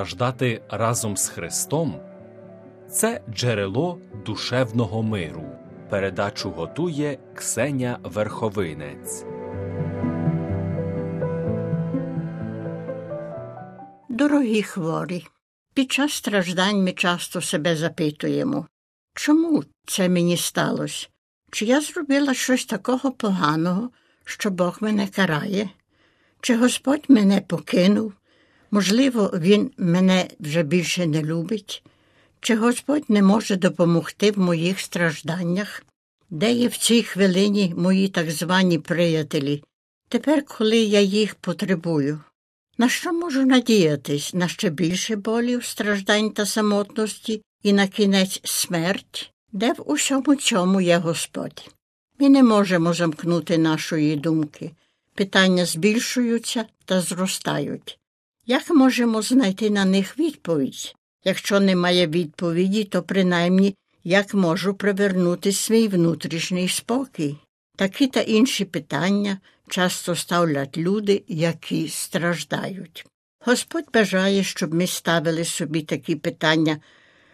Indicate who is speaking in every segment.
Speaker 1: страждати разом з Христом це джерело душевного миру. Передачу готує Ксеня Верховинець.
Speaker 2: Дорогі хворі, під час страждань ми часто себе запитуємо, чому це мені сталося? Чи я зробила щось такого поганого, що Бог мене карає? Чи Господь мене покинув? Можливо, Він мене вже більше не любить? Чи Господь не може допомогти в моїх стражданнях? Де є в цій хвилині мої так звані приятелі, тепер, коли я їх потребую? На що можу надіятись? На ще більше болів, страждань та самотності і на кінець смерть, де в усьому цьому є Господь? Ми не можемо замкнути нашої думки. Питання збільшуються та зростають. Як можемо знайти на них відповідь? Якщо немає відповіді, то принаймні як можу привернути свій внутрішній спокій? Такі та інші питання часто ставлять люди, які страждають. Господь бажає, щоб ми ставили собі такі питання,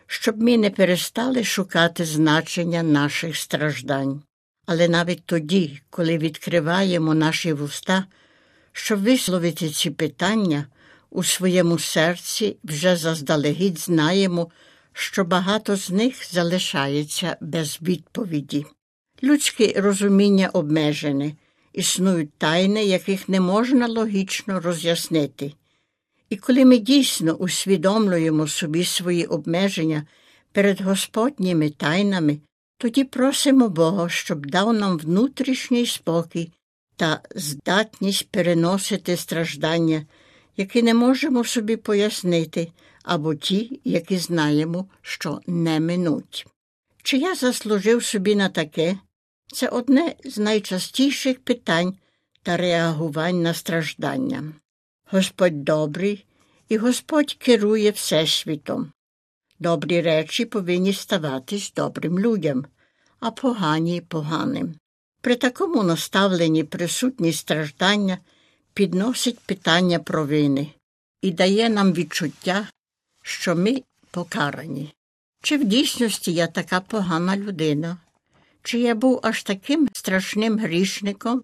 Speaker 2: щоб ми не перестали шукати значення наших страждань. Але навіть тоді, коли відкриваємо наші вуста, щоб висловити ці питання, у своєму серці вже заздалегідь знаємо, що багато з них залишається без відповіді. Людське розуміння обмежене, існують тайни, яких не можна логічно роз'яснити. І коли ми дійсно усвідомлюємо собі свої обмеження перед Господніми тайнами, тоді просимо Бога, щоб дав нам внутрішній спокій та здатність переносити страждання, які не можемо собі пояснити, або ті, які знаємо, що не минуть. Чи я заслужив собі на таке? Це одне з найчастіших питань та реагувань на страждання. Господь добрий, і Господь керує Всесвітом. Добрі речі повинні ставатись добрим людям, а погані поганим. При такому наставленні присутні страждання підносить питання провини і дає нам відчуття, що ми покарані. Чи в дійсності я така погана людина? Чи я був аж таким страшним грішником,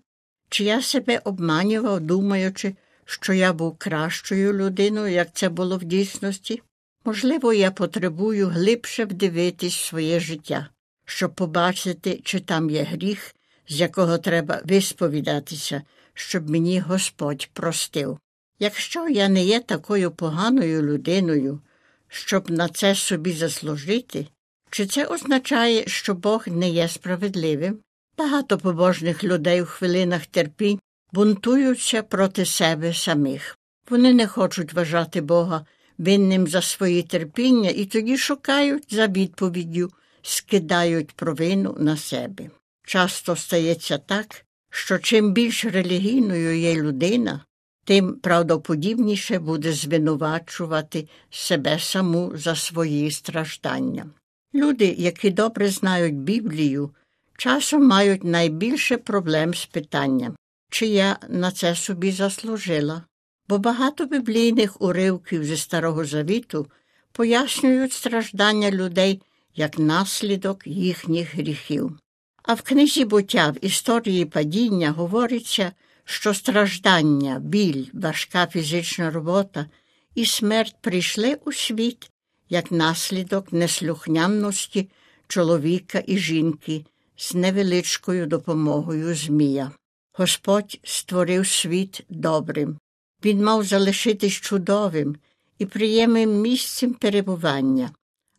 Speaker 2: чи я себе обманював, думаючи, що я був кращою людиною, як це було в дійсності? Можливо, я потребую глибше вдивитись своє життя, щоб побачити, чи там є гріх, з якого треба висповідатися, щоб мені Господь простив. Якщо я не є такою поганою людиною, щоб на це собі заслужити, чи це означає, що Бог не є справедливим? Багато побожних людей у хвилинах терпінь бунтуються проти себе самих. Вони не хочуть вважати Бога винним за свої терпіння і тоді шукають за відповіддю, скидають провину на себе. Часто стається так, що чим більш релігійною є людина, тим правдоподібніше буде звинувачувати себе саму за свої страждання. Люди, які добре знають Біблію, часом мають найбільше проблем з питанням, чи я на це собі заслужила, бо багато біблійних уривків зі Старого Завіту пояснюють страждання людей як наслідок їхніх гріхів. А в книзі буття в історії падіння говориться, що страждання, біль, важка фізична робота і смерть прийшли у світ як наслідок неслухняності чоловіка і жінки з невеличкою допомогою Змія. Господь створив світ добрим. Він мав залишитись чудовим і приємним місцем перебування,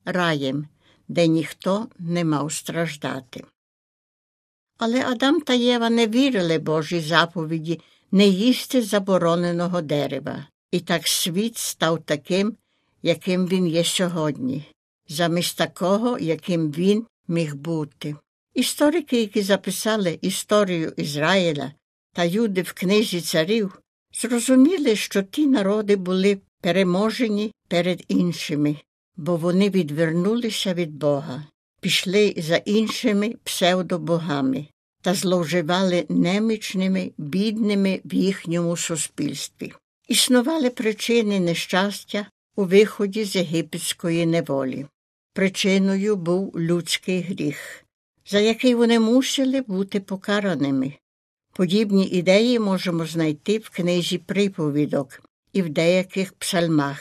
Speaker 2: раєм, де ніхто не мав страждати. Але Адам та Єва не вірили Божій заповіді не їсти забороненого дерева, і так світ став таким, яким він є сьогодні, замість такого, яким він міг бути. Історики, які записали історію Ізраїля та юди в книзі царів, зрозуміли, що ті народи були переможені перед іншими, бо вони відвернулися від Бога, пішли за іншими псевдобогами та зловживали немічними, бідними в їхньому суспільстві. Існували причини нещастя у виході з єгипетської неволі. Причиною був людський гріх, за який вони мусили бути покараними. Подібні ідеї можемо знайти в книзі приповідок і в деяких псалмах.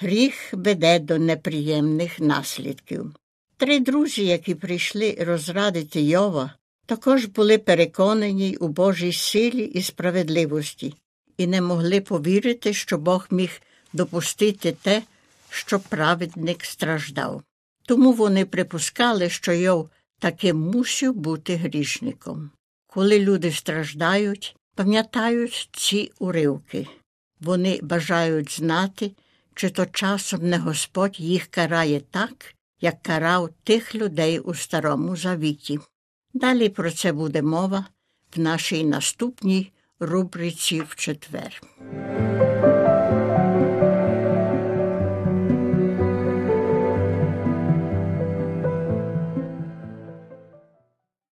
Speaker 2: Гріх веде до неприємних наслідків. Три друзі, які прийшли розрадити Йова, також були переконані у Божій силі і справедливості і не могли повірити, що Бог міг допустити те, що праведник страждав. Тому вони припускали, що Йов таки мусив бути грішником. Коли люди страждають, пам'ятають ці уривки. Вони бажають знати, чи то часом не Господь їх карає так, як карав тих людей у Старому Завіті. Далі про це буде мова в нашій наступній рубриці в четвер.